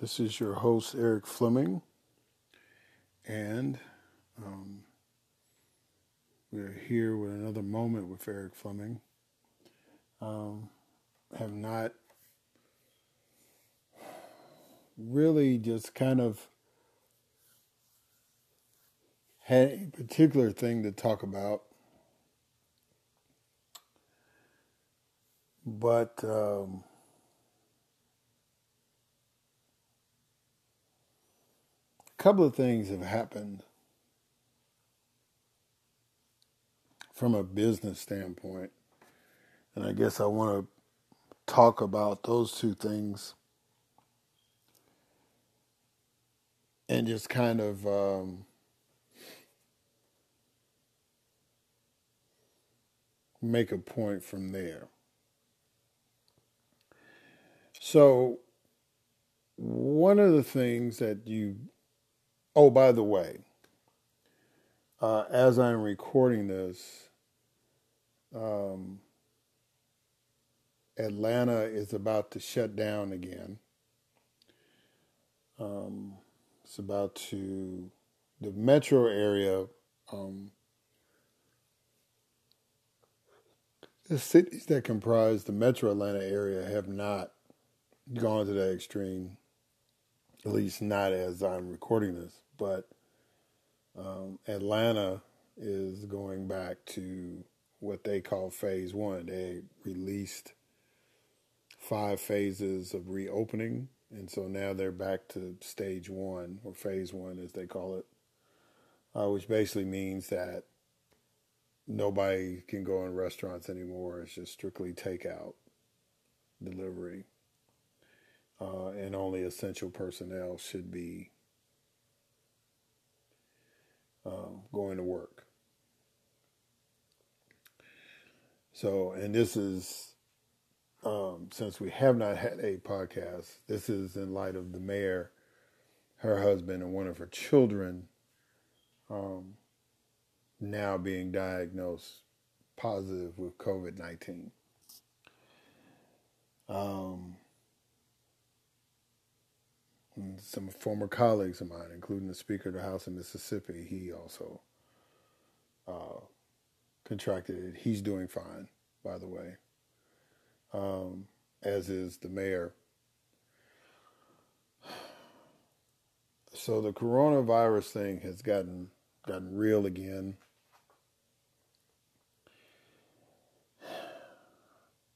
This is your host, Erik Fleming, and um, we're here with another moment with Erik Fleming. Um, have not really just kind of had a particular thing to talk about, but. Um, couple of things have happened from a business standpoint. And I guess I want to talk about those two things and just kind of um, make a point from there. So, one of the things that you Oh, by the way, uh, as I'm recording this, um, Atlanta is about to shut down again. Um, it's about to, the metro area, um, the cities that comprise the metro Atlanta area have not gone to that extreme at least not as I'm recording this, but um, Atlanta is going back to what they call phase one. They released five phases of reopening, and so now they're back to stage one, or phase one as they call it, uh, which basically means that nobody can go in restaurants anymore. It's just strictly takeout, delivery uh, and only essential personnel should be uh, going to work. So, and this is, um, since we have not had a podcast, this is in light of the mayor, her husband, and one of her children um, now being diagnosed positive with COVID 19. Um, some former colleagues of mine, including the Speaker of the House in Mississippi, he also uh, contracted it. He's doing fine, by the way, um, as is the mayor. So the coronavirus thing has gotten gotten real again.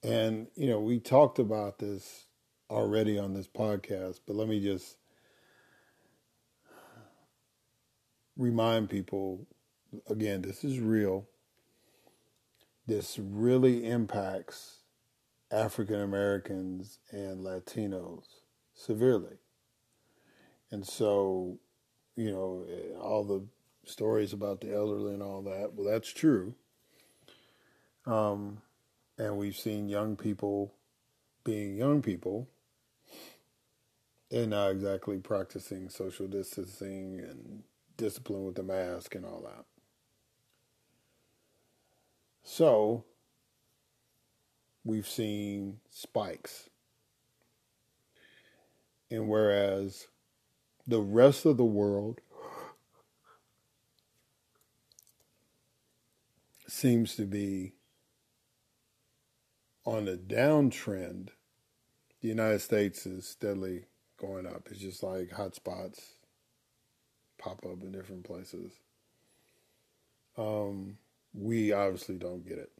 And, you know, we talked about this already on this podcast, but let me just remind people again, this is real. This really impacts African Americans and Latinos severely. And so, you know, all the stories about the elderly and all that, well, that's true. Um, and we've seen young people being young people and not exactly practicing social distancing and discipline with the mask and all that. So, we've seen spikes. And whereas the rest of the world seems to be on a downtrend, the United States is steadily going up. It's just like hot spots pop up in different places. Um, we obviously don't get it.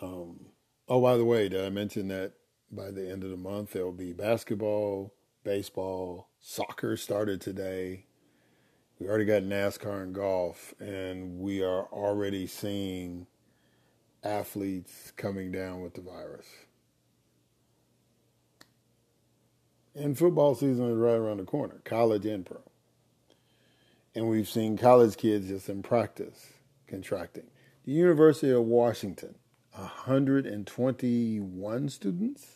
Um, oh, by the way, did I mention that by the end of the month there'll be basketball, baseball, soccer started today. We already got NASCAR and golf, and we are already seeing athletes coming down with the virus. And football season is right around the corner, college and pro. And we've seen college kids just in practice contracting. The University of Washington, 121 students.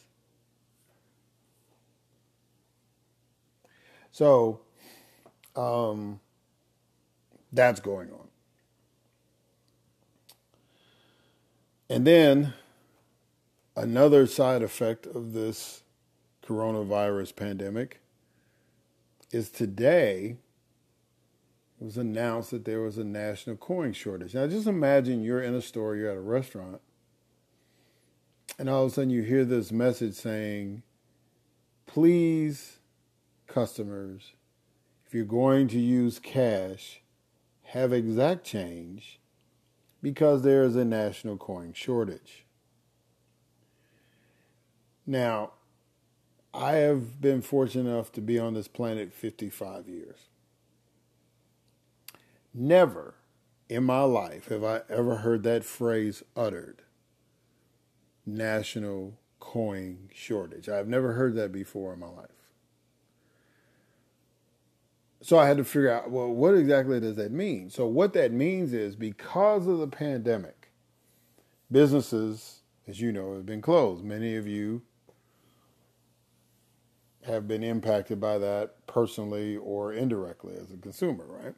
So, um, that's going on. And then another side effect of this coronavirus pandemic is today it was announced that there was a national coin shortage. Now, just imagine you're in a store, you're at a restaurant, and all of a sudden you hear this message saying, please, customers, if you're going to use cash, have exact change because there is a national coin shortage. Now, I have been fortunate enough to be on this planet 55 years. Never in my life have I ever heard that phrase uttered national coin shortage. I've never heard that before in my life. So I had to figure out, well, what exactly does that mean? So, what that means is because of the pandemic, businesses, as you know, have been closed. Many of you have been impacted by that personally or indirectly as a consumer, right?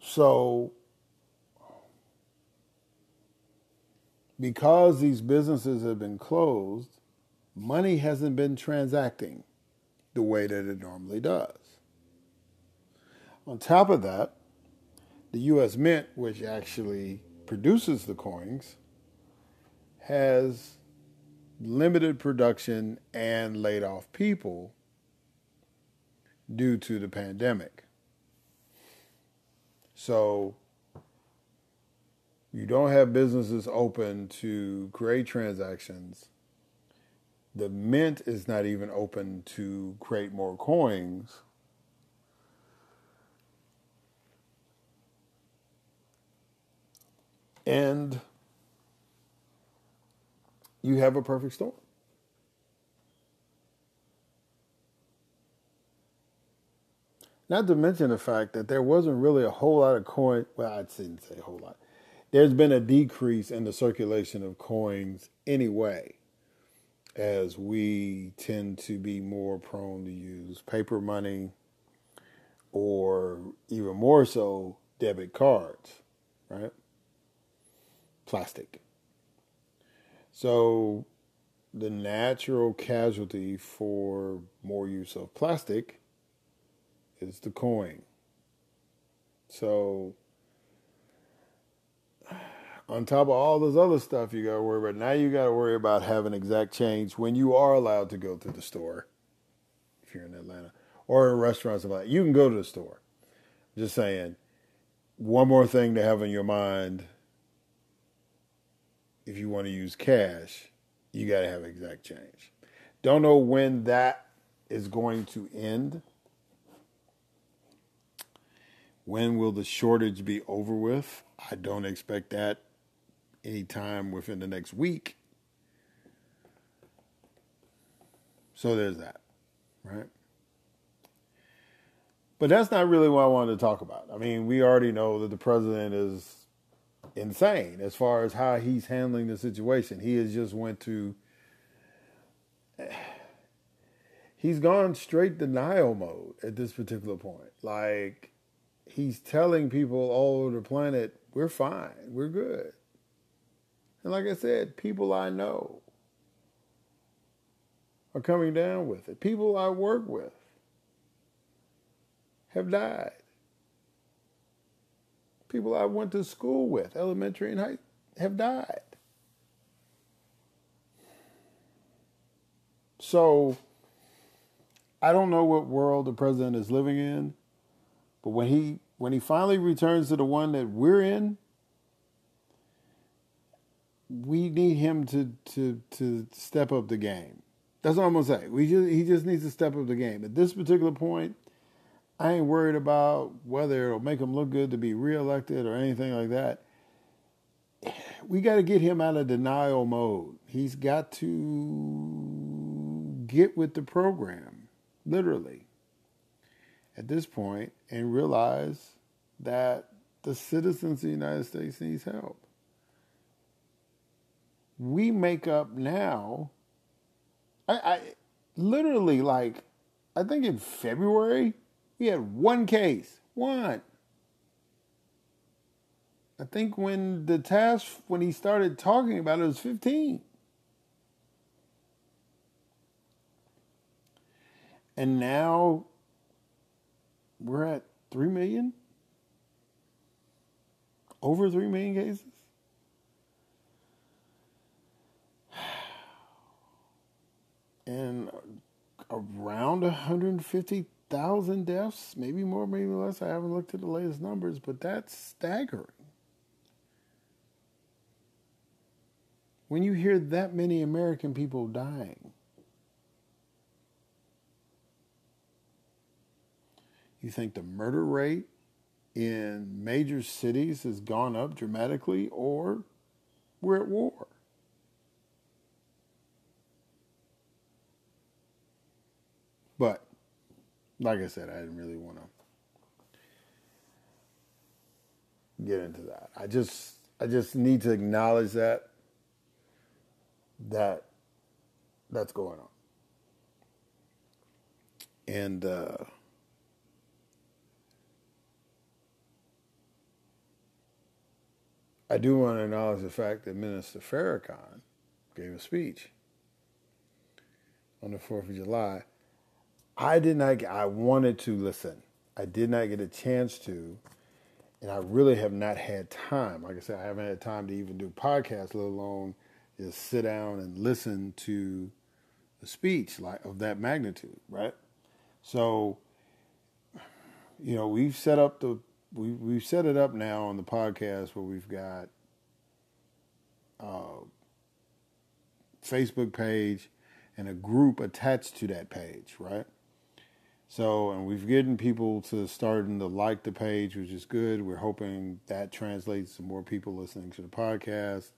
So, because these businesses have been closed, money hasn't been transacting the way that it normally does. On top of that, the U.S. Mint, which actually produces the coins, has limited production and laid off people due to the pandemic. So you don't have businesses open to create transactions. The mint is not even open to create more coins. And you have a perfect storm. Not to mention the fact that there wasn't really a whole lot of coin. Well, I didn't say a whole lot. There's been a decrease in the circulation of coins anyway, as we tend to be more prone to use paper money or even more so debit cards, right? Plastic. So the natural casualty for more use of plastic is the coin. So, on top of all this other stuff you got to worry about, now you got to worry about having exact change when you are allowed to go to the store. If you're in Atlanta or in restaurants, like you can go to the store. Just saying, one more thing to have in your mind if you want to use cash, you got to have exact change. Don't know when that is going to end. When will the shortage be over with? I don't expect that anytime within the next week. So there's that, right? But that's not really what I wanted to talk about. I mean, we already know that the president is insane as far as how he's handling the situation. He has just went to he's gone straight denial mode at this particular point. Like he's telling people all over the planet, we're fine, we're good. And like I said, people I know are coming down with it. People I work with have died. People I went to school with, elementary and high, have died. So I don't know what world the president is living in. But when he when he finally returns to the one that we're in, we need him to to to step up the game. That's all I'm gonna say. We just he just needs to step up the game. At this particular point, I ain't worried about whether it'll make him look good to be reelected or anything like that. We got to get him out of denial mode. He's got to get with the program, literally at this point and realize that the citizens of the United States needs help. We make up now. I, I literally like I think in February we had one case. One. I think when the task when he started talking about it, it was 15. And now we're at 3 million? Over 3 million cases? And around 150 150,000 deaths, maybe more, maybe less. I haven't looked at the latest numbers, but that's staggering. When you hear that many American people dying, you think the murder rate in major cities has gone up dramatically, or we're at war? But like I said, I didn't really want to get into that. I just I just need to acknowledge that that that's going on. And uh, I do want to acknowledge the fact that Minister Farrakhan gave a speech on the 4th of July I did not. I wanted to listen. I did not get a chance to, and I really have not had time. Like I said, I haven't had time to even do podcasts, let alone just sit down and listen to a speech like of that magnitude, right? So, you know, we've set up the we we've set it up now on the podcast where we've got uh, Facebook page and a group attached to that page, right? So, and we've getting people to starting to like the page, which is good. We're hoping that translates to more people listening to the podcast,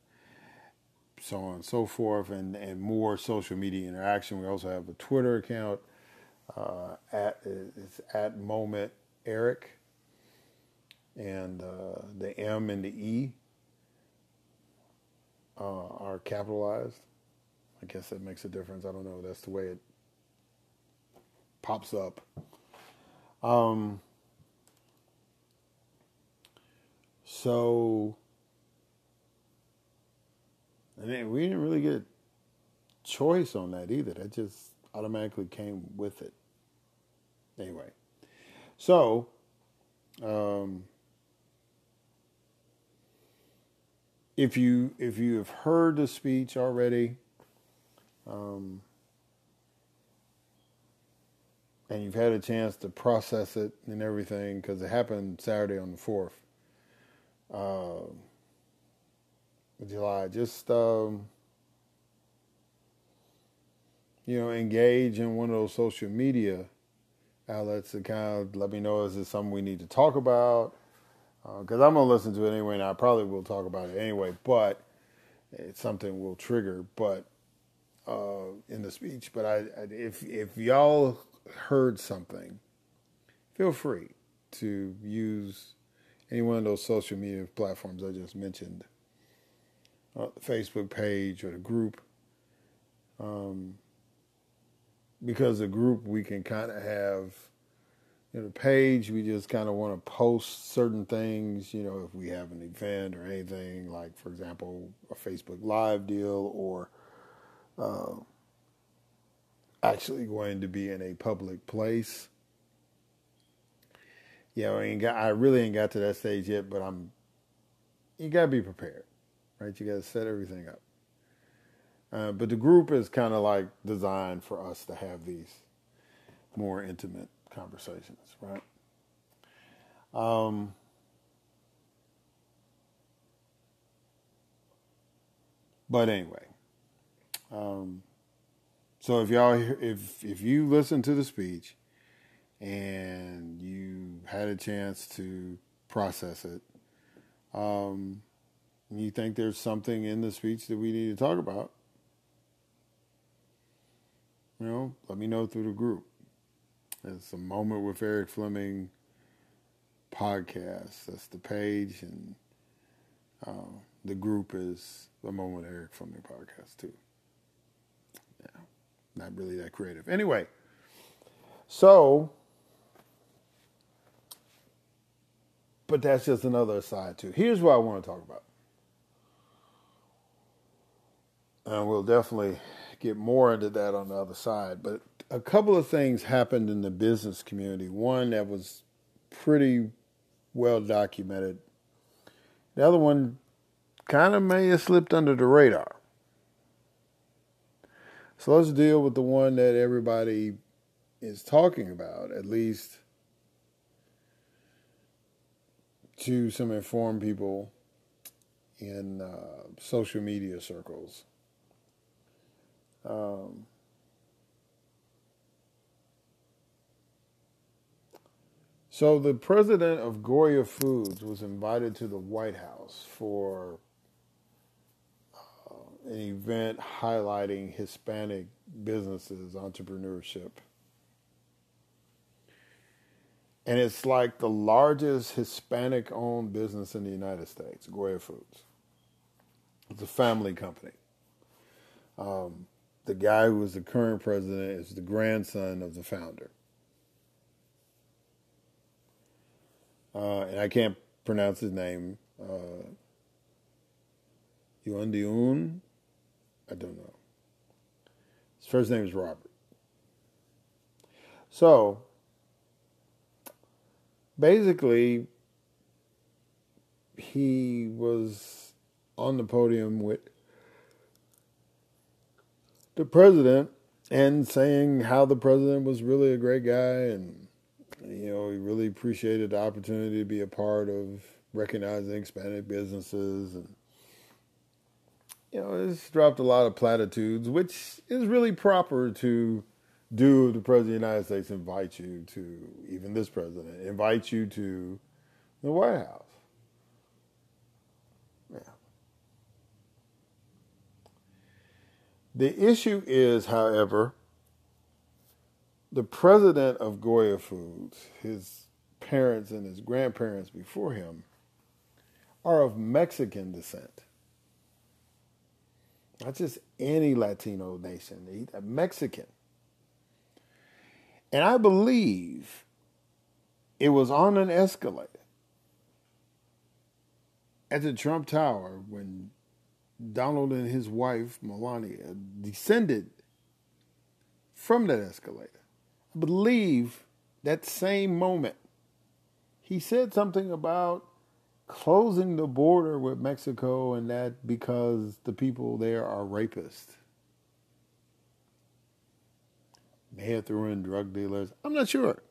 so on and so forth, and, and more social media interaction. We also have a Twitter account uh, at it's at Moment Erik, and uh, the M and the E uh, are capitalized. I guess that makes a difference. I don't know. That's the way it pops up. Um, so, and we didn't really get a choice on that either. That just automatically came with it. Anyway, so, um, if you if you have heard the speech already, um, and you've had a chance to process it and everything because it happened Saturday on the fourth uh, of July. Just um, you know, engage in one of those social media outlets to kind of let me know is this something we need to talk about because uh, I'm gonna listen to it anyway, and I probably will talk about it anyway. But it's something we'll trigger, but uh, in the speech. But I, if if y'all heard something, feel free to use any one of those social media platforms I just mentioned, uh, the Facebook page or the group. Um, because the group we can kind of have, you know, the page we just kind of want to post certain things. You know, if we have an event or anything, like for example, a Facebook Live deal or. Uh, actually going to be in a public place. Yeah, I got, I really ain't got to that stage yet, but I'm. You gotta be prepared, right? You gotta set everything up. Uh, but the group is kind of like designed for us to have these more intimate conversations, right? Um, but anyway, um, so if y'all, if if you listen to the speech and you had a chance to process it, um, you think there's something in the speech that we need to talk about, you know, let me know through the group. It's a moment with Erik Fleming podcast. That's the page, and uh, the group is the moment Erik Fleming podcast too not really that creative. Anyway, so, but that's just another side too. Here's what I want to talk about. And we'll definitely get more into that on the other side. But a couple of things happened in the business community. One that was pretty well documented. The other one kind of may have slipped under the radar. So let's deal with the one that everybody is talking about, at least to some informed people in uh, social media circles. Um, so the president of Goya Foods was invited to the White House for an event highlighting Hispanic businesses, entrepreneurship. And it's like the largest Hispanic owned business in the United States, Goya Foods. It's a family company. Um, the guy who is the current president is the grandson of the founder. Uh, and I can't pronounce his name. Uh, Yuandiun? I don't know. His first name is Robert. So, basically, he was on the podium with the president and saying how the president was really a great guy and you know he really appreciated the opportunity to be a part of recognizing Hispanic businesses and you know it's dropped a lot of platitudes which is really proper to do if the president of the United States invite you to even this president invite you to the White House Yeah. The issue is, however, the president of Goya Foods, his parents and his grandparents before him, are of Mexican descent. Not just any Latino nation, a Mexican. And I believe it was on an escalator at the Trump Tower when Donald and his wife, Melania, descended from that escalator. I believe that same moment, he said something about closing the border with Mexico and that because the people there are rapists. May have threw in drug dealers. I'm not sure.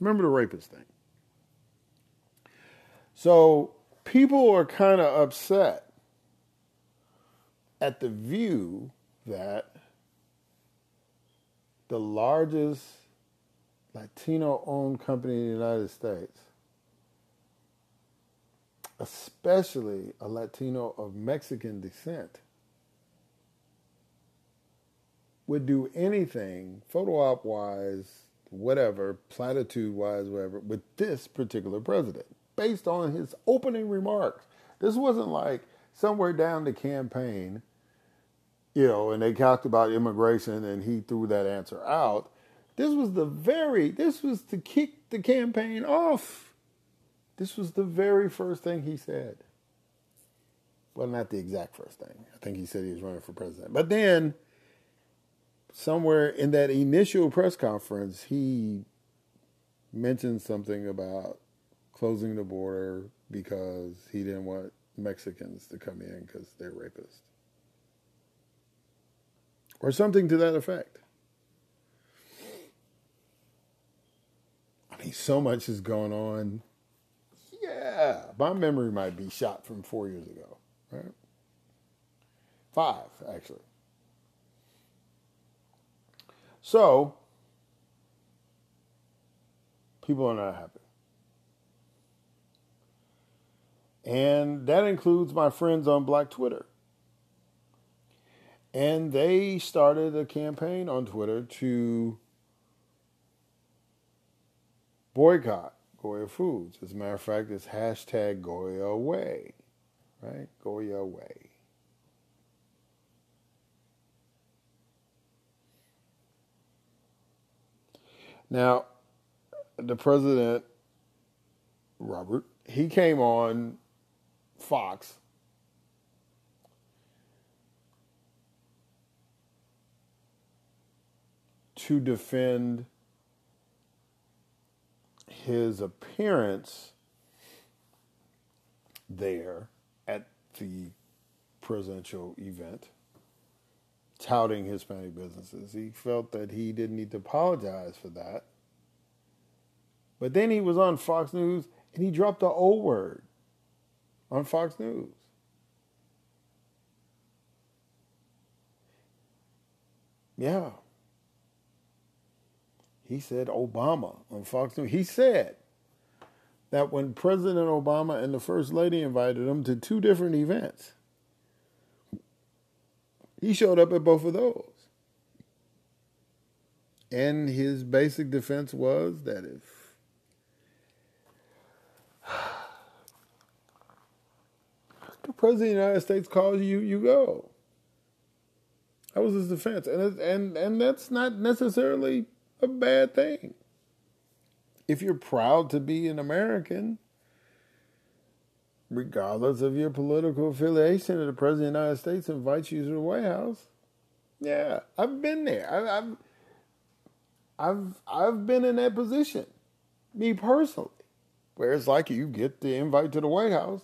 Remember the rapist thing. So people are kind of upset at the view that the largest Latino owned company in the United States, especially a Latino of Mexican descent, would do anything photo op wise, whatever, platitude wise, whatever, with this particular president, based on his opening remarks. This wasn't like somewhere down the campaign you know, and they talked about immigration and he threw that answer out. This was the very, this was to kick the campaign off. This was the very first thing he said. Well, not the exact first thing. I think he said he was running for president. But then, somewhere in that initial press conference, he mentioned something about closing the border because he didn't want Mexicans to come in because they're rapists or something to that effect. I mean, so much is going on. Yeah, my memory might be shot from four years ago, right? Five, actually. So, people are not happy. And that includes my friends on Black Twitter. And they started a campaign on Twitter to boycott Goya Foods. As a matter of fact, it's hashtag Goya Away, right? Goya Away. Now, the president, Robert, he came on Fox to defend his appearance there at the presidential event, touting Hispanic businesses. He felt that he didn't need to apologize for that. But then he was on Fox News and he dropped the O word on Fox News. Yeah. He said Obama on Fox News. He said that when President Obama and the First Lady invited him to two different events, he showed up at both of those. And his basic defense was that if the President of the United States calls you, you go. That was his defense. And, and, and that's not necessarily a bad thing. If you're proud to be an American, regardless of your political affiliation, and the President of the United States invites you to the White House, yeah, I've been there. I, I've, I've, I've been in that position, me personally, where it's like you get the invite to the White House.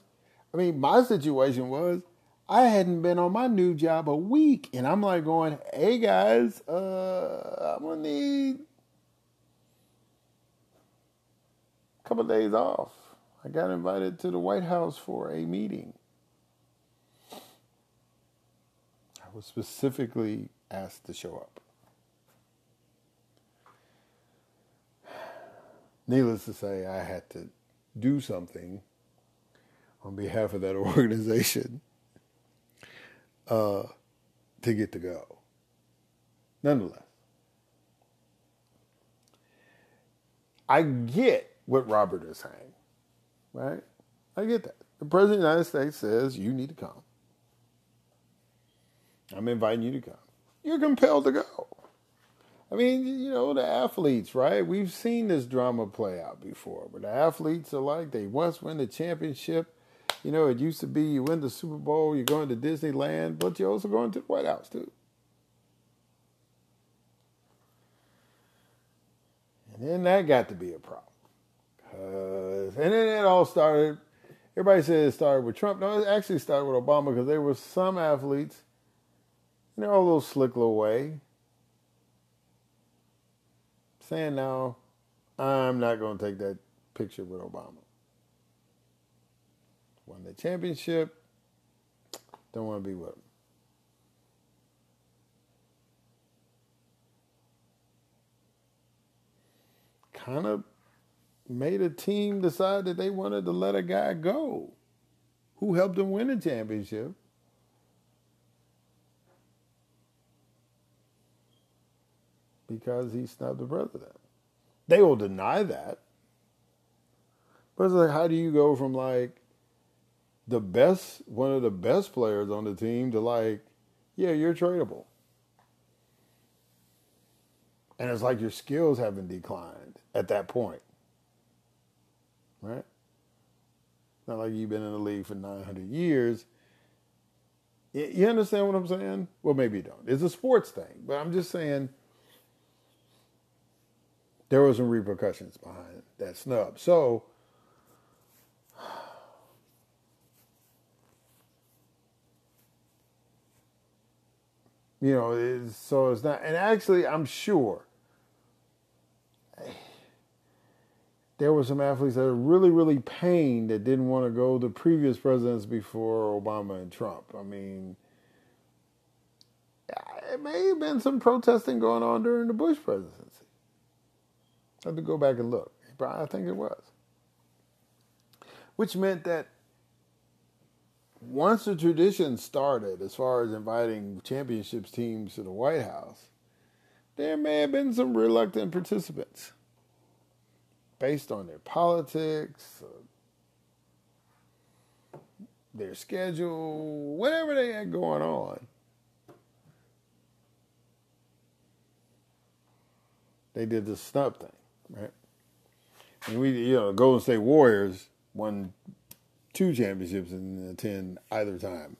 I mean, my situation was I hadn't been on my new job a week, and I'm like going, "Hey guys, uh, I'm gonna need a couple of days off. I got invited to the White House for a meeting. I was specifically asked to show up. Needless to say, I had to do something on behalf of that organization uh, to get to go. Nonetheless, I get what Robert is saying, right? I get that. The President of the United States says you need to come. I'm inviting you to come. You're compelled to go. I mean, you know, the athletes, right? We've seen this drama play out before, but the athletes are like, they once win the championship you know, it used to be you win the Super Bowl, you're going to Disneyland, but you're also going to the White House too. And then that got to be a problem. and then it all started, everybody said it started with Trump. No, it actually started with Obama because there were some athletes, you know, a little slick little way, saying, no, I'm not going to take that picture with Obama won the championship. Don't want to be with. Kind of made a team decide that they wanted to let a guy go who helped them win the championship. Because he snubbed the president. They will deny that. But it's like, how do you go from like the best, one of the best players on the team to like, yeah, you're tradable. And it's like your skills haven't declined at that point. Right? Not like you've been in the league for 900 years. You understand what I'm saying? Well, maybe you don't. It's a sports thing, but I'm just saying there were some repercussions behind that snub. So You know, it's, so it's not. And actually, I'm sure there were some athletes that were really, really pained that didn't want to go the previous presidents before Obama and Trump. I mean, it may have been some protesting going on during the Bush presidency. I have to go back and look. I think it was. Which meant that once the tradition started, as far as inviting championships teams to the White House, there may have been some reluctant participants based on their politics, uh, their schedule, whatever they had going on. They did the snub thing, right? And we, you know, the Golden State Warriors won two championships and attend either time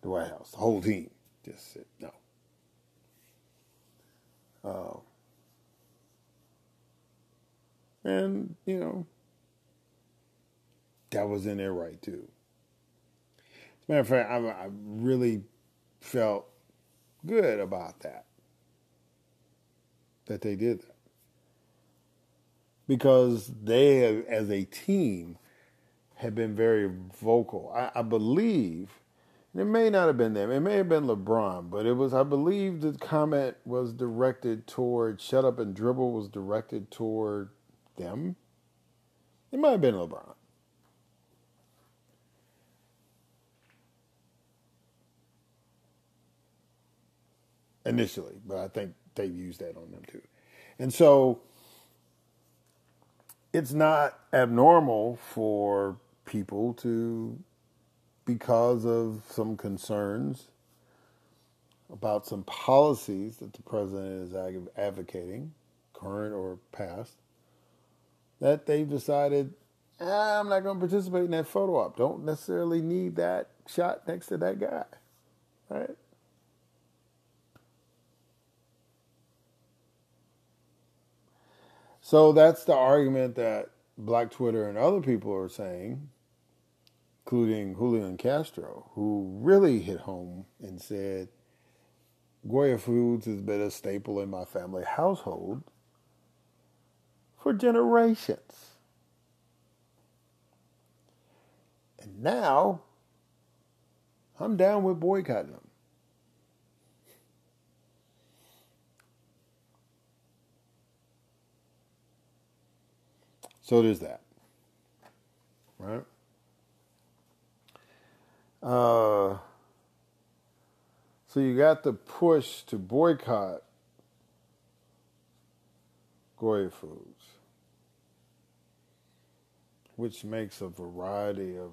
the White House. The whole team just said no. Um, and, you know, that was in their right too. As a matter of fact, I, I really felt good about that, that they did that. Because they, as a team, have been very vocal. I, I believe it may not have been them. It may have been LeBron, but it was, I believe the comment was directed toward Shut Up and Dribble was directed toward them. It might have been LeBron. Initially, but I think they've used that on them too. And so it's not abnormal for people to because of some concerns about some policies that the president is advocating, current or past, that they've decided, ah, I'm not going to participate in that photo op. Don't necessarily need that shot next to that guy, right? So that's the argument that Black Twitter and other people are saying including Julian Castro, who really hit home and said, Goya Foods has been a staple in my family household for generations. And now I'm down with boycotting them. So there's that. Right? Uh, so you got the push to boycott Goya Foods, which makes a variety of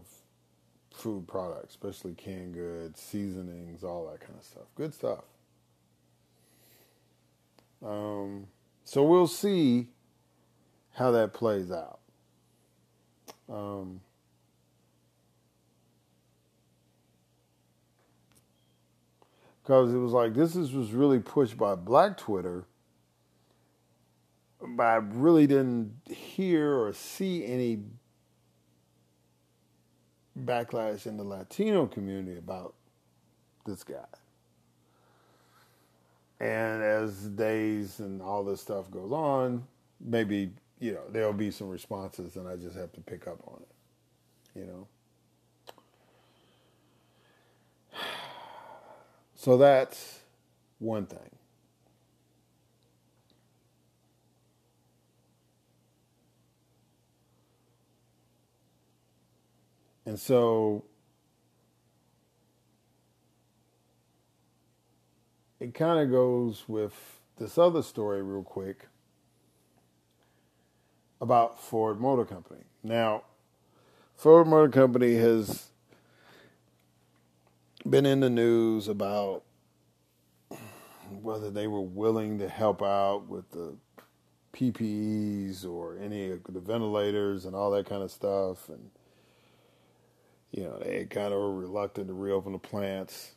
food products, especially canned goods, seasonings, all that kind of stuff. Good stuff. Um, so we'll see how that plays out. Um, because it was like this is, was really pushed by Black Twitter, but I really didn't hear or see any backlash in the Latino community about this guy. And as days and all this stuff goes on, maybe, you know, there'll be some responses and I just have to pick up on it, you know. So that's one thing. And so it kind of goes with this other story, real quick, about Ford Motor Company. Now, Ford Motor Company has been in the news about whether they were willing to help out with the PPEs or any of the ventilators and all that kind of stuff. And, you know, they kind of were reluctant to reopen the plants.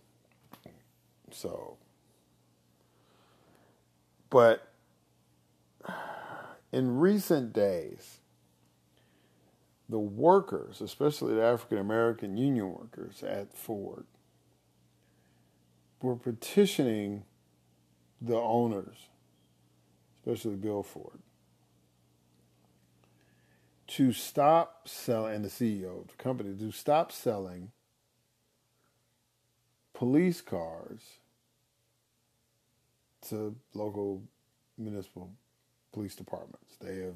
So, but in recent days, the workers, especially the African American union workers at Ford, were petitioning the owners, especially Bill Ford, to stop selling, and the CEO of the company, to stop selling police cars to local municipal police departments. They have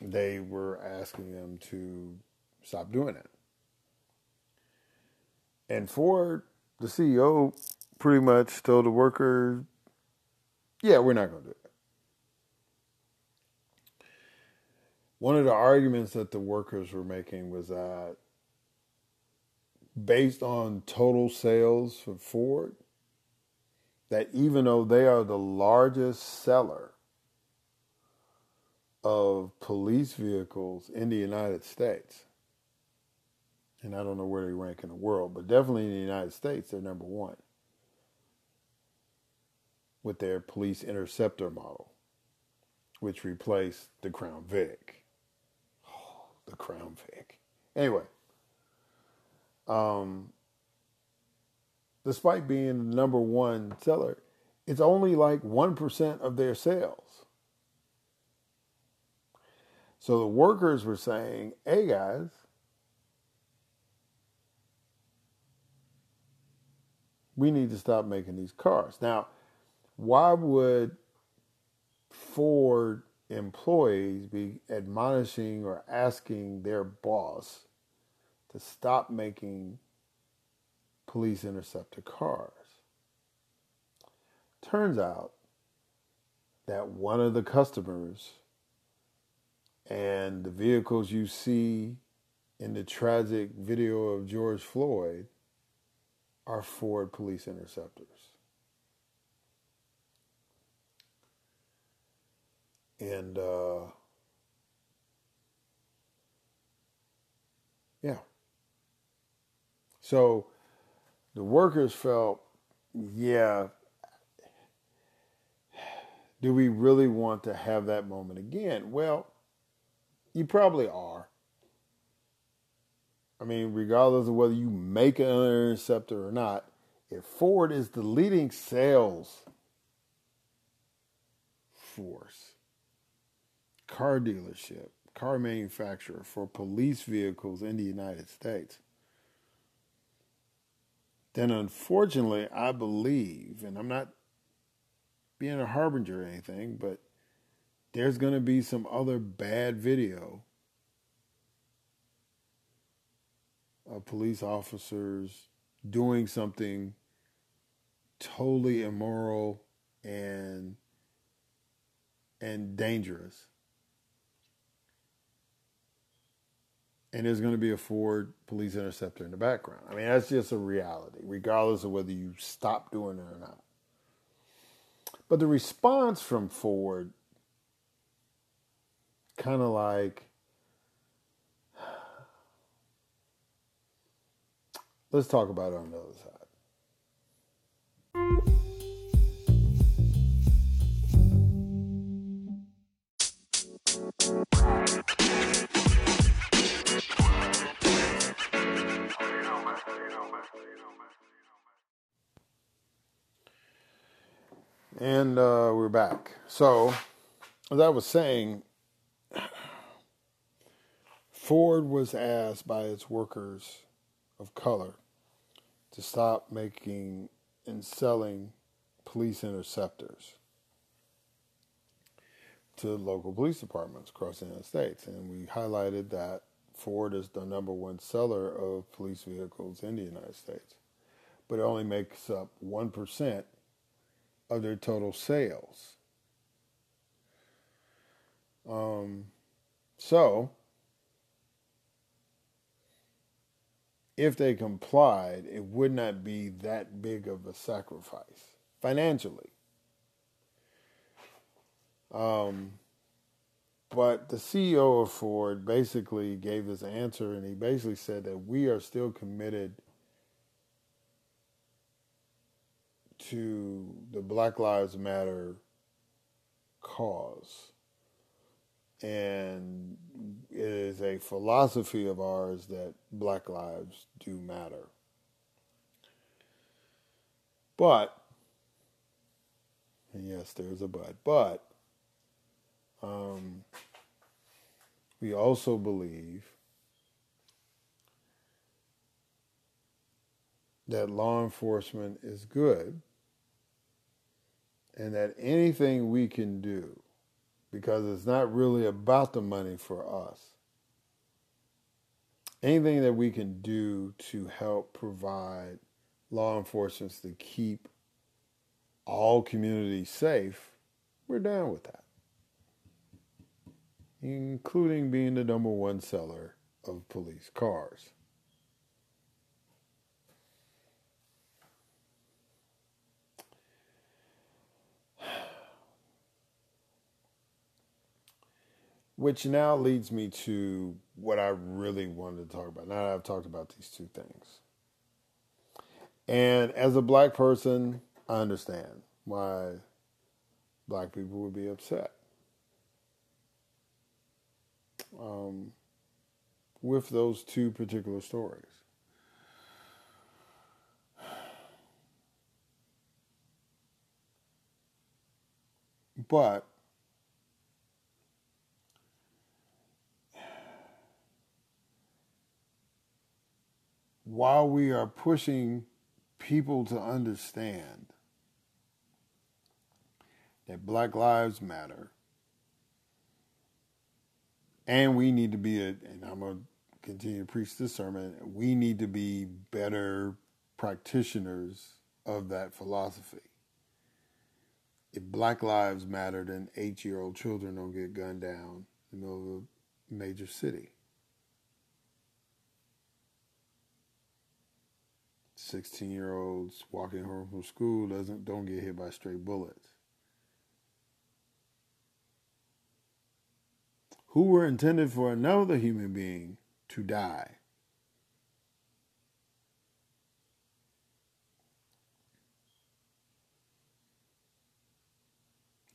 they were asking them to stop doing it. And Ford, the CEO, pretty much told the workers, yeah, we're not going to do it. One of the arguments that the workers were making was that based on total sales for Ford, that even though they are the largest seller of police vehicles in the United States, and I don't know where they rank in the world, but definitely in the United States, they're number one. with their police interceptor model, which replaced the Crown Vic. Oh, the Crown Vic. Anyway, um, despite being the number one seller, it's only like 1% of their sales. So the workers were saying, hey guys, we need to stop making these cars. Now, why would Ford employees be admonishing or asking their boss to stop making police interceptor cars? Turns out that one of the customers and the vehicles you see in the tragic video of George Floyd are Ford police interceptors. And uh, yeah. So the workers felt, yeah, do we really want to have that moment again? Well, you probably are. I mean, regardless of whether you make an interceptor or not, if Ford is the leading sales force, car dealership, car manufacturer for police vehicles in the United States, then unfortunately, I believe, and I'm not being a harbinger or anything, but there's going to be some other bad video of police officers doing something totally immoral and and dangerous. And there's going to be a Ford police interceptor in the background. I mean, that's just a reality, regardless of whether you stop doing it or not. But the response from Ford kind of like let's talk about it on the other side. And uh, we're back. So, as I was saying, Ford was asked by its workers of color to stop making and selling police interceptors to local police departments across the United States. And we highlighted that Ford is the number one seller of police vehicles in the United States, but it only makes up 1% of their total sales. Um, so, if they complied, it would not be that big of a sacrifice financially. Um, but the CEO of Ford basically gave this answer, and he basically said that we are still committed to the Black Lives Matter cause. And it is a philosophy of ours that black lives do matter. But, and yes, there's a but, but um, we also believe that law enforcement is good and that anything we can do because it's not really about the money for us. Anything that we can do to help provide law enforcement to keep all communities safe, we're down with that. Including being the number one seller of police cars. Which now leads me to what I really wanted to talk about. Now that I've talked about these two things. And as a black person, I understand why black people would be upset um, with those two particular stories. But while we are pushing people to understand that Black Lives Matter, and we need to be a, and I'm going to continue to preach this sermon, we need to be better practitioners of that philosophy. If Black Lives Matter, then eight year old children don't get gunned down in the middle of a major city. 16 year olds walking home from school doesn't don't get hit by stray bullets. Who were intended for another human being to die.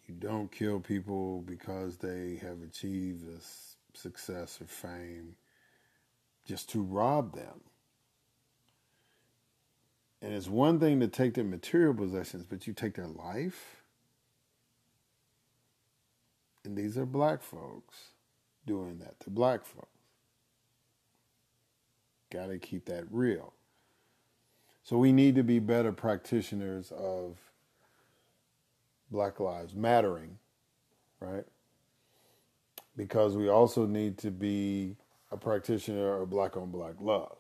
You don't kill people because they have achieved a success or fame just to rob them. And it's one thing to take their material possessions, but you take their life. And these are black folks doing that to black folks. Got to keep that real. So we need to be better practitioners of Black Lives Mattering, right? Because we also need to be a practitioner of black on black love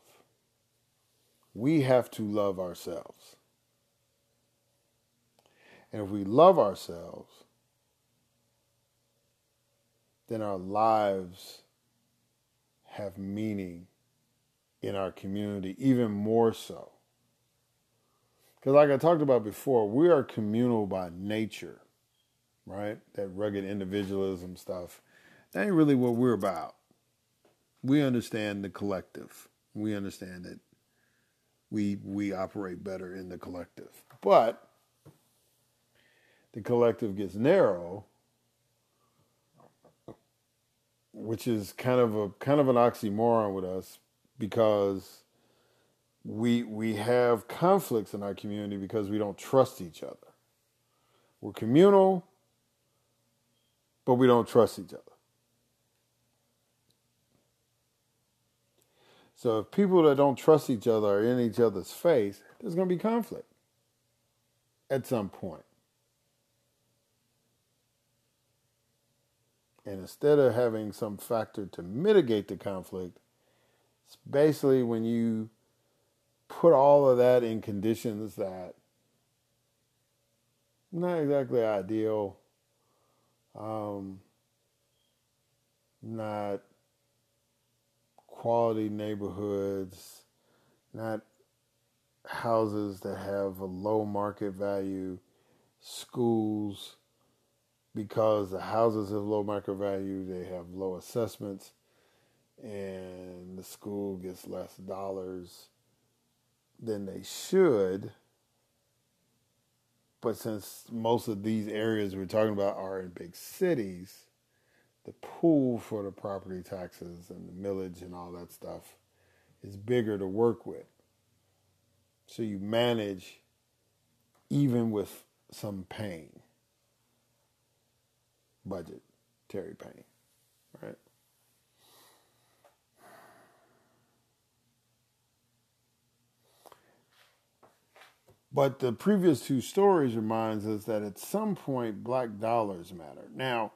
we have to love ourselves. And if we love ourselves, then our lives have meaning in our community, even more so. Because, like I talked about before, we are communal by nature, right? That rugged individualism stuff. That ain't really what we're about. We understand the collective. We understand that we we operate better in the collective. But the collective gets narrow, which is kind of a kind of an oxymoron with us because we we have conflicts in our community because we don't trust each other. We're communal, but we don't trust each other. So if people that don't trust each other are in each other's face, there's going to be conflict at some point. And instead of having some factor to mitigate the conflict, it's basically when you put all of that in conditions that not exactly ideal, um, not quality neighborhoods, not houses that have a low market value, schools, because the houses have low market value, they have low assessments, and the school gets less dollars than they should. But since most of these areas we're talking about are in big cities, the pool for the property taxes and the millage and all that stuff is bigger to work with. So you manage even with some pain, Budget, Terry pain, right? But the previous two stories reminds us that at some point black dollars matter. Now,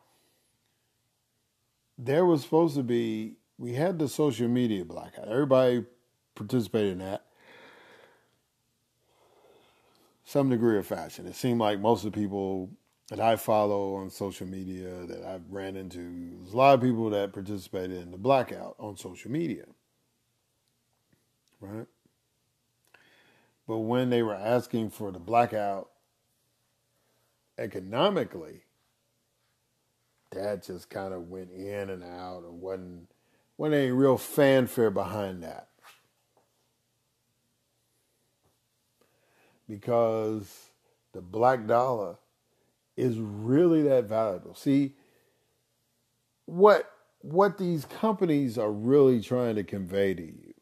there was supposed to be we had the social media blackout. Everybody participated in that. Some degree of fashion. It seemed like most of the people that I follow on social media that I've ran into, there's a lot of people that participated in the blackout on social media. Right? But when they were asking for the blackout economically, that just kind of went in and out and wasn't wasn't any real fanfare behind that. Because the black dollar is really that valuable. See, what what these companies are really trying to convey to you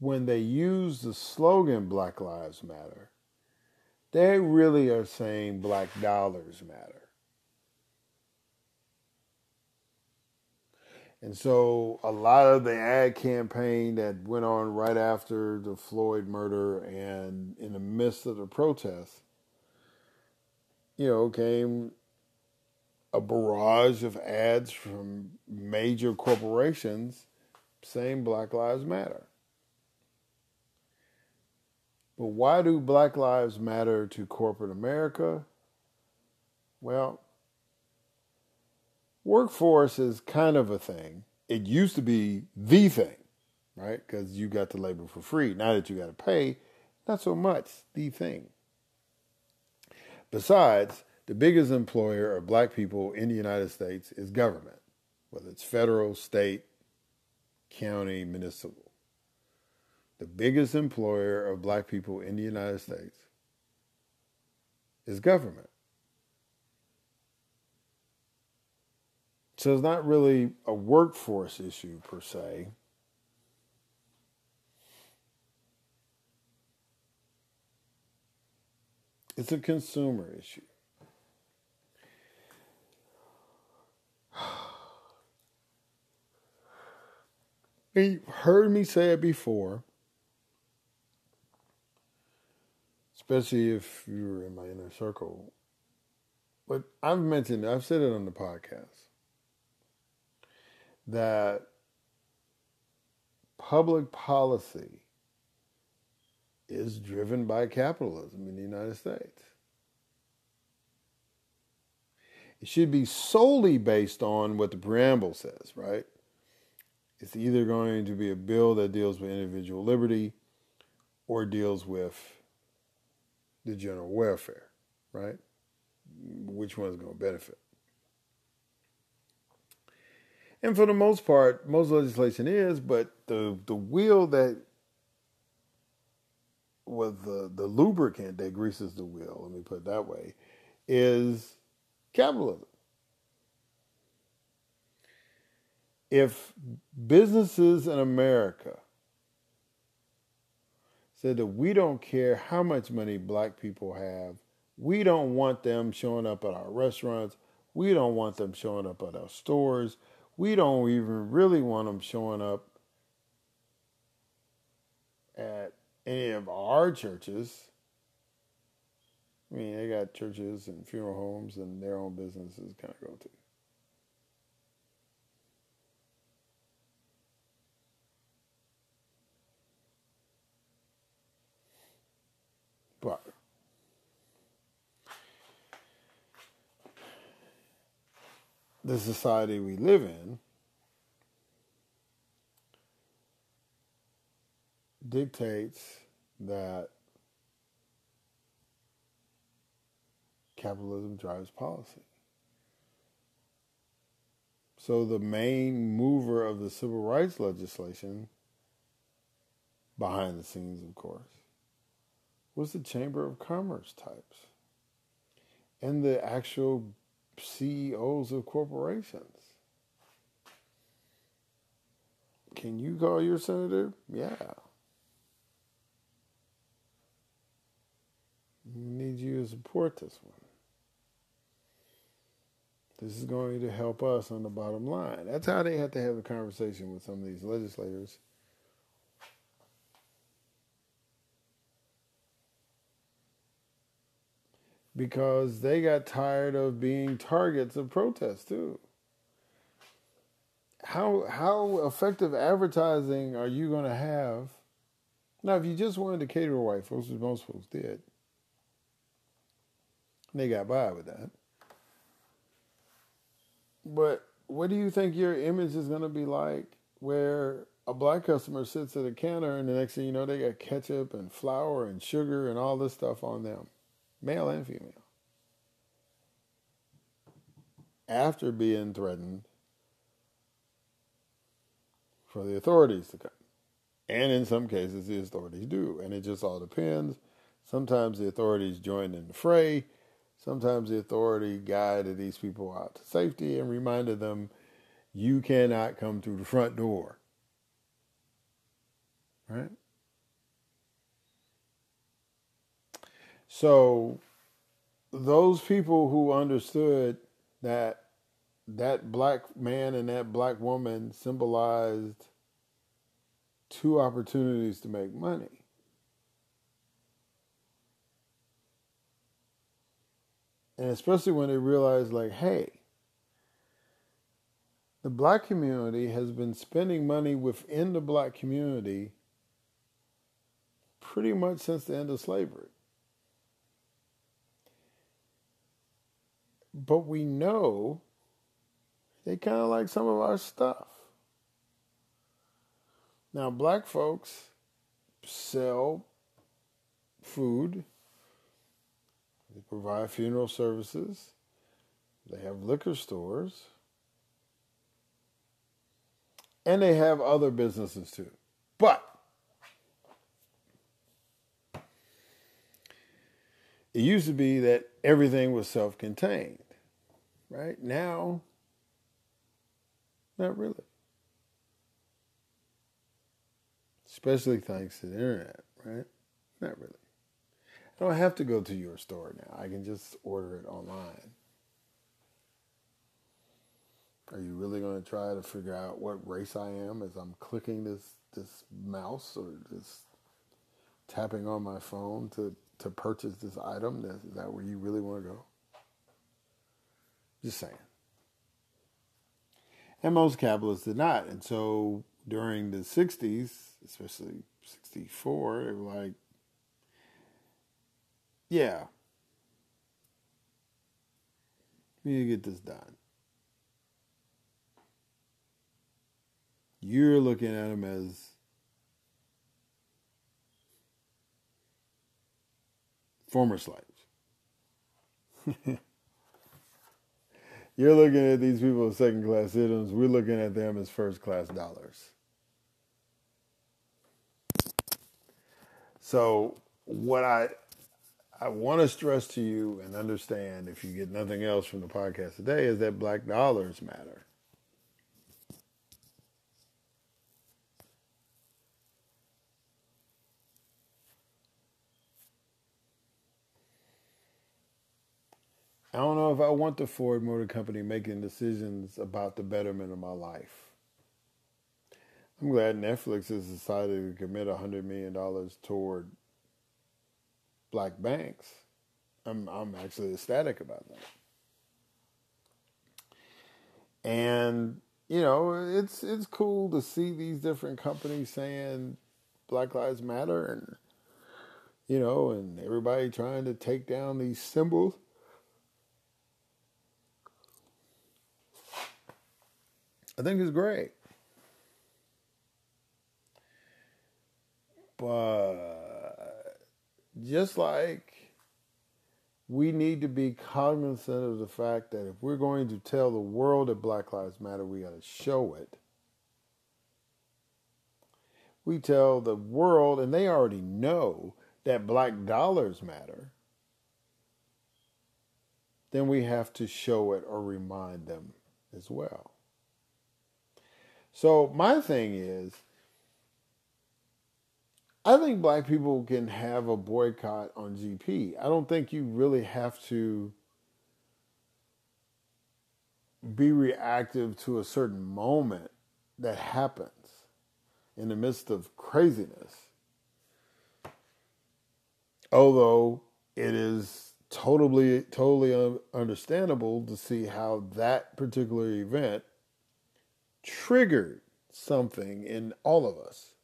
when they use the slogan Black Lives Matter, they really are saying black dollars matter. And so a lot of the ad campaign that went on right after the Floyd murder and in the midst of the protests, you know, came a barrage of ads from major corporations saying Black Lives Matter. But why do Black Lives matter to corporate America? Well, workforce is kind of a thing. It used to be the thing, right? Because you got to labor for free. Now that you got to pay, not so much the thing. Besides, the biggest employer of black people in the United States is government, whether it's federal, state, county, municipal. The biggest employer of black people in the United States is government. So it's not really a workforce issue per se. It's a consumer issue. You've heard me say it before, especially if you were in my inner circle. But I've mentioned, I've said it on the podcast that public policy is driven by capitalism in the United States. It should be solely based on what the preamble says, right? It's either going to be a bill that deals with individual liberty or deals with the general welfare, right? Which one is going to benefit? And for the most part, most legislation is, but the the wheel that with the, the lubricant that greases the wheel, let me put it that way, is capitalism. If businesses in America said that we don't care how much money black people have, we don't want them showing up at our restaurants, we don't want them showing up at our stores, we don't even really want them showing up at any of our churches. I mean, they got churches and funeral homes and their own businesses kind of go to. But the society we live in dictates that capitalism drives policy. So the main mover of the civil rights legislation, behind the scenes, of course, was the Chamber of Commerce types and the actual CEOs of corporations. Can you call your senator? Yeah. need you to support this one. This is going to help us on the bottom line. That's how they have to have a conversation with some of these legislators. Because they got tired of being targets of protests too. How how effective advertising are you going to have? Now, if you just wanted to cater to white folks, which most folks did, they got by with that. But what do you think your image is going to be like where a black customer sits at a counter and the next thing you know, they got ketchup and flour and sugar and all this stuff on them, male and female? After being threatened for the authorities to come. And in some cases, the authorities do. And it just all depends Sometimes the authorities join in the fray. Sometimes the authority guided these people out to safety and reminded them, you cannot come through the front door. Right? So, those people who understood that that black man and that black woman symbolized two opportunities to make money. And especially when they realize, like, hey, the black community has been spending money within the black community pretty much since the end of slavery. But we know they kind of like some of our stuff. Now, black folks sell food, they provide funeral services, they have liquor stores, and they have other businesses too. But it used to be that everything was self contained, right? Now, not really. Especially thanks to the internet, right? Not really. I don't have to go to your store now. I can just order it online. Are you really going to try to figure out what race I am as I'm clicking this this mouse or just tapping on my phone to, to purchase this item? Is that where you really want to go? Just saying. And most capitalists did not. And so during the 60s, especially 64, they were like, yeah, we need to get this done. You're looking at them as former slaves. You're looking at these people as second class citizens. We're looking at them as first class dollars. So, what I I want to stress to you and understand, if you get nothing else from the podcast today, is that black dollars matter. I don't know if I want the Ford Motor Company making decisions about the betterment of my life. I'm glad Netflix has decided to commit $100 million toward black banks. I'm, I'm actually ecstatic about that. And, you know, it's, it's cool to see these different companies saying Black Lives Matter and, you know, and everybody trying to take down these symbols. I think it's great. But just like we need to be cognizant of the fact that if we're going to tell the world that Black Lives Matter, we got to show it. We tell the world, and they already know that black dollars matter, then we have to show it or remind them as well. So, my thing is, I think black people can have a boycott on GP. I don't think you really have to be reactive to a certain moment that happens in the midst of craziness. Although it is totally totally understandable to see how that particular event triggered something in all of us.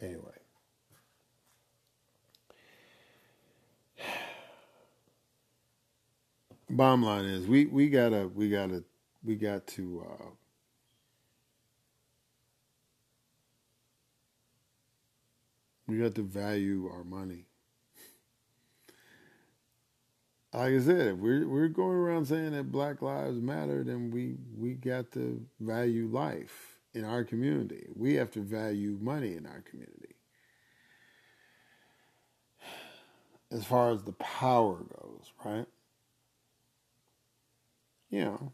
Anyway. Bottom line is we, we gotta we gotta we got to uh, we got to value our money. like I said, if we're we're going around saying that Black Lives Matter, then we we got to value life in our community. We have to value money in our community. As far as the power goes, right? You know,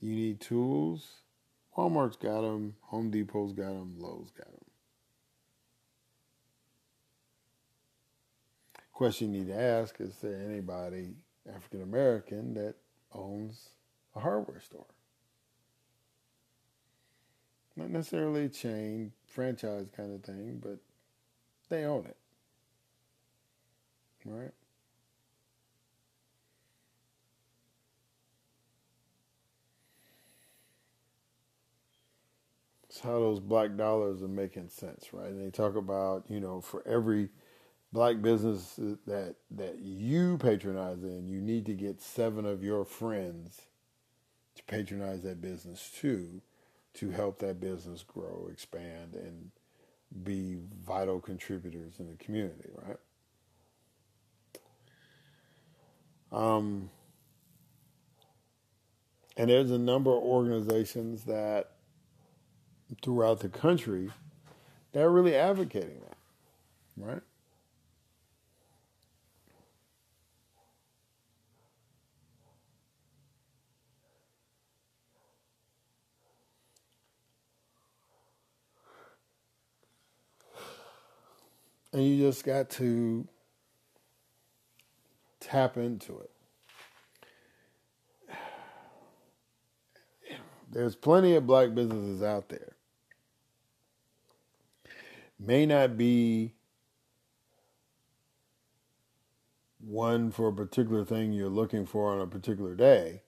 you need tools. Walmart's got them. Home Depot's got them. Lowe's got them. question you need to ask is there anybody African American that owns a hardware store? Not necessarily a chain, franchise kind of thing, but they own it. Right? How those black dollars are making sense, right? And they talk about, you know, for every black business that that you patronize in, you need to get seven of your friends to patronize that business too, to help that business grow, expand, and be vital contributors in the community, right? Um, and there's a number of organizations that throughout the country that are really advocating that, right? And you just got to tap into it. There's plenty of black businesses out there. May not be one for a particular thing you're looking for on a particular day.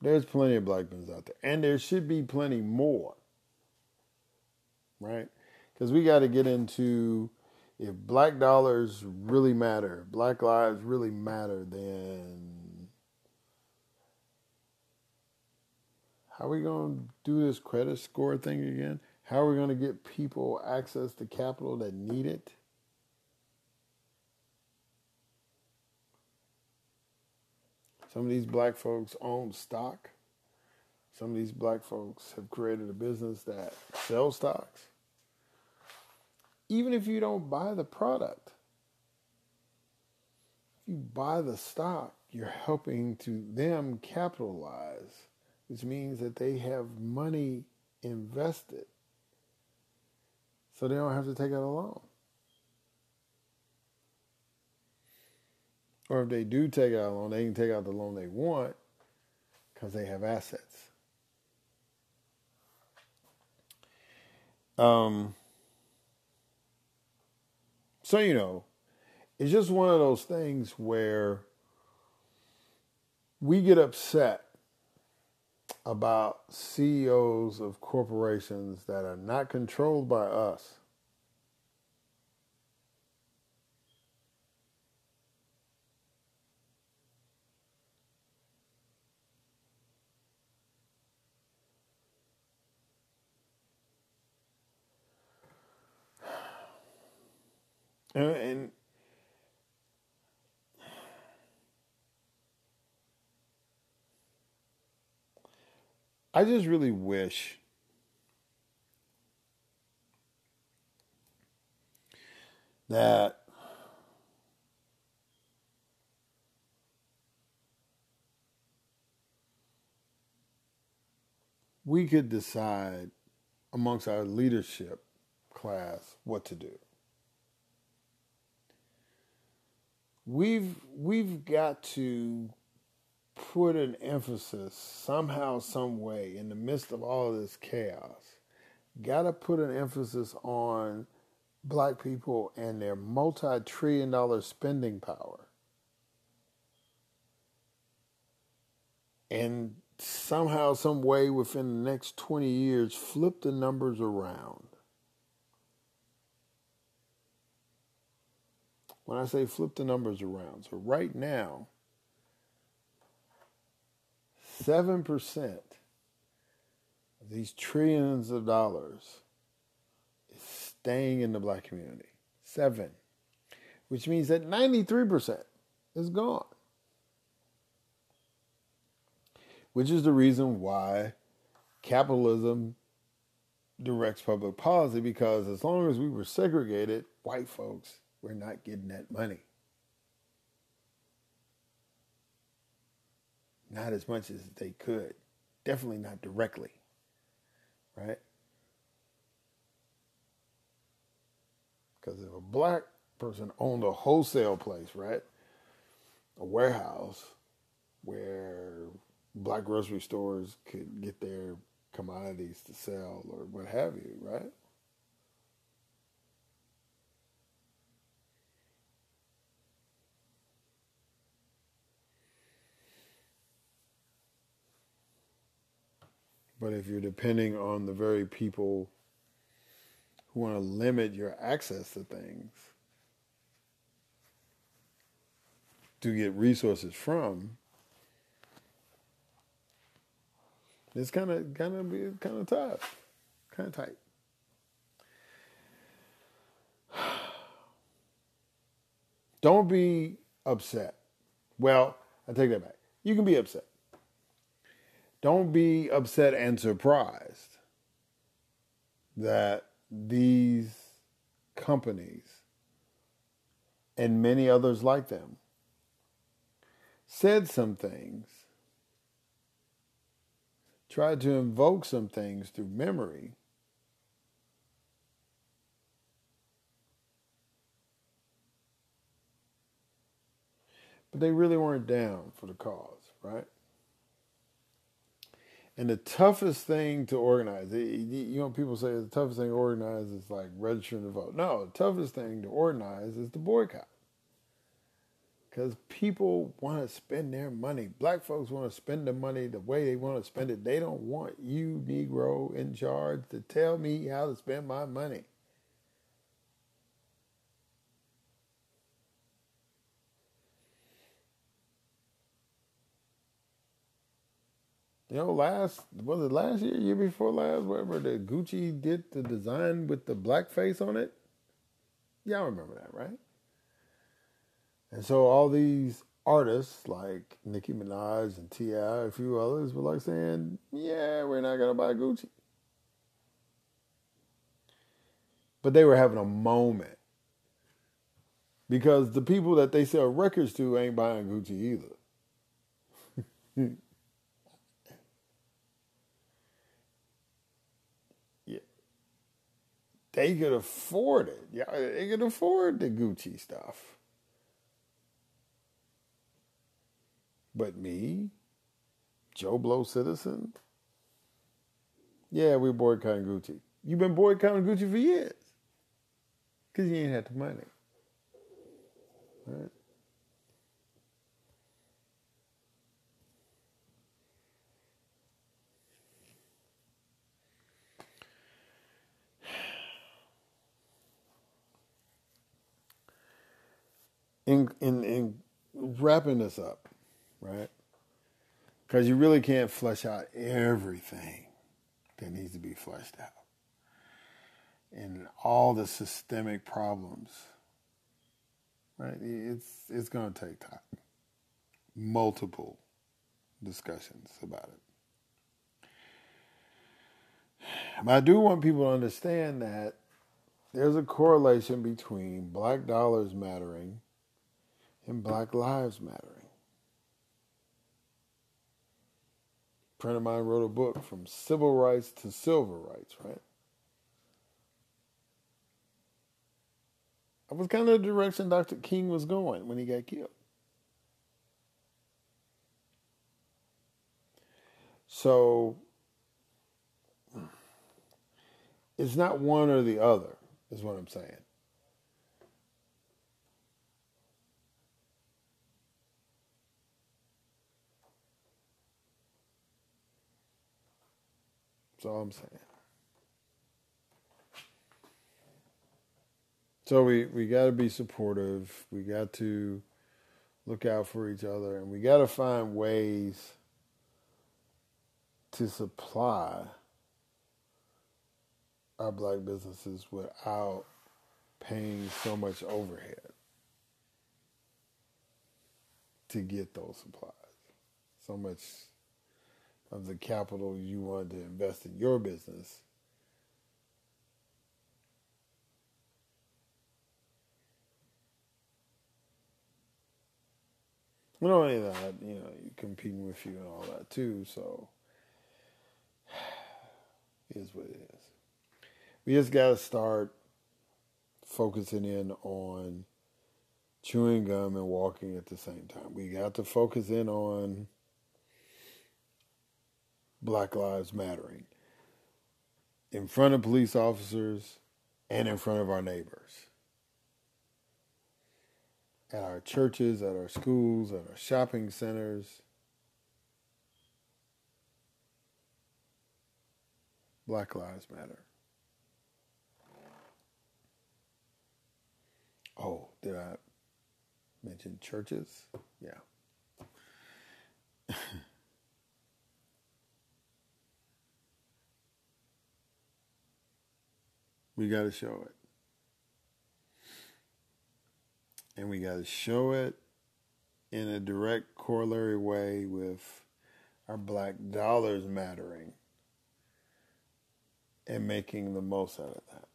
There's plenty of black businesses out there. And there should be plenty more. Right? because we got to get into if black dollars really matter, black lives really matter, then how are we going to do this credit score thing again? How are we going to get people access to capital that need it? Some of these black folks own stock. Some of these black folks have created a business that sells stocks even if you don't buy the product. If you buy the stock, you're helping to them capitalize, which means that they have money invested. So they don't have to take out a loan. Or if they do take out a loan, they can take out the loan they want because they have assets. Um, so, you know, it's just one of those things where we get upset about CEOs of corporations that are not controlled by us. And, and I just really wish that we could decide amongst our leadership class what to do. we've we've got to put an emphasis somehow some way in the midst of all of this chaos got to put an emphasis on black people and their multi-trillion dollar spending power. And somehow some way within the next 20 years flip the numbers around. When I say flip the numbers around, so right now, 7% of these trillions of dollars is staying in the black community. Seven. which means that 93% is gone. Which is the reason why capitalism directs public policy because as long as we were segregated, white folks were not getting that money. Not as much as they could. Definitely not directly. Right? Because if a black person owned a wholesale place, right? A warehouse where black grocery stores could get their commodities to sell or what have you, right? But if you're depending on the very people who want to limit your access to things to get resources from, it's kind of kind of be kind of tough, kind of tight. Don't be upset. Well, I take that back. You can be upset. Don't be upset and surprised that these companies and many others like them said some things, tried to invoke some things through memory. But they really weren't down for the cause, right? And the toughest thing to organize, you know, people say the toughest thing to organize is like registering to vote. No, the toughest thing to organize is the boycott. Because people want to spend their money. Black folks want to spend the money the way they want to spend it. They don't want you, Negro, in charge to tell me how to spend my money. You know, last was it last year, year before last, whatever the Gucci did the design with the black face on it. Y'all remember that, right? And so all these artists like Nicki Minaj and T.I., a few others, were like saying, "Yeah, we're not gonna buy Gucci," but they were having a moment because the people that they sell records to ain't buying Gucci either. they could afford it. Yeah, they could afford the Gucci stuff. But me, Joe Blow citizen, yeah, we're boycotting Gucci. You've been boycotting Gucci for years. Because you ain't had the money. In in in wrapping this up, right? Because you really can't flesh out everything that needs to be fleshed out, and all the systemic problems, right? It's it's going to take time, multiple discussions about it. But I do want people to understand that there's a correlation between black dollars mattering and Black Lives Mattering. A friend of mine wrote a book from civil rights to silver rights, right? That was kind of the direction Dr. King was going when he got killed. So it's not one or the other, is what I'm saying. That's all I'm saying. So we, we got to be supportive. We got to look out for each other, and we got to find ways to supply our black businesses without paying so much overhead. to get those supplies. So much of the capital you wanted to invest in your business Not only that, you know, competing with you and all that too, so it is what it is. We just got to start focusing in on chewing gum and walking at the same time. We got to focus in on Black Lives Mattering in front of police officers and in front of our neighbors at our churches, at our schools, at our shopping centers. Black Lives Matter. Oh, did I mention churches? Yeah. We got to show it. and we got to show it in a direct corollary way with our black dollars mattering and making the most out of that.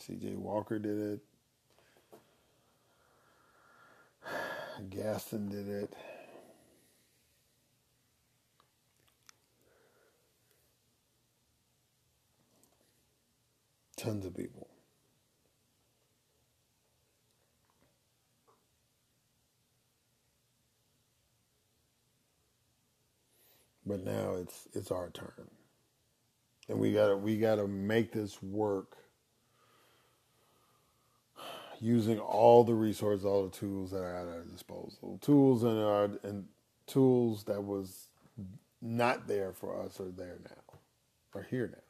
CJ Walker did it. Gaston did it. Tons of people. But now it's it's our turn. And we gotta we gotta make this work using all the resources, all the tools that are at our disposal. Tools and our and tools that was not there for us are there now. Are here now.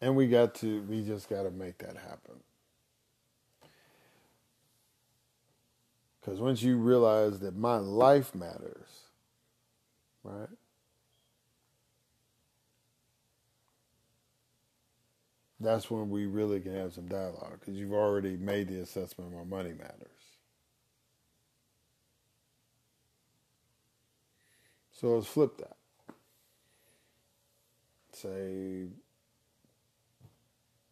And we got to we just gotta make that happen. Because once you realize that my life matters, right? That's when we really can have some dialogue because you've already made the assessment my money matters. So let's flip that. Say,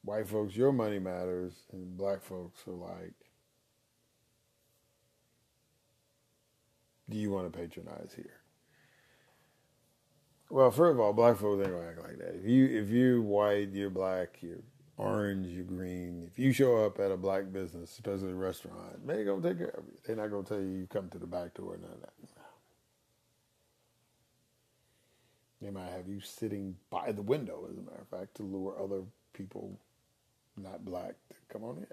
white folks, your money matters, and black folks are like, do you want to patronize here? Well, first of all, black folks ain't gonna act like that. If you if you white, you're black, you're orange, you're green. If you show up at a black business, especially a restaurant, they gonna take care of you. They're not gonna tell you you come to the back door, none of that. They might have you sitting by the window, as a matter of fact, to lure other people not black to come on in.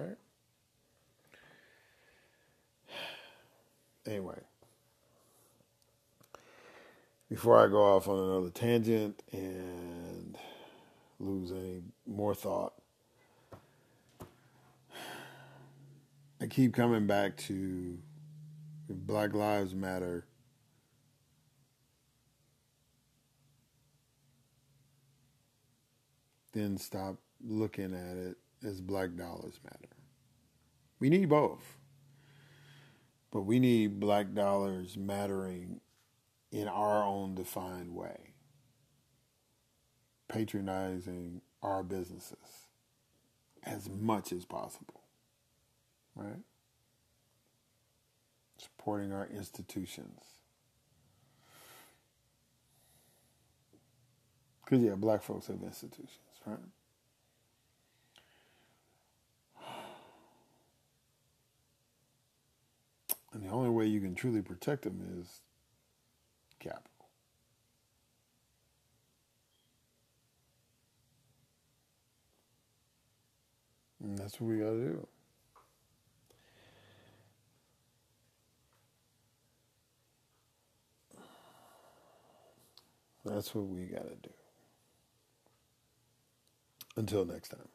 Right? Anyway, before I go off on another tangent and lose any more thought, I keep coming back to Black Lives Matter. Then stop looking at it as Black Dollars Matter. We need both. But we need black dollars mattering in our own defined way, patronizing our businesses as much as possible, right? Supporting our institutions. Because, yeah, black folks have institutions, And the only way you can truly protect them is capital. And that's what we got to do. That's what we got to do. Until next time.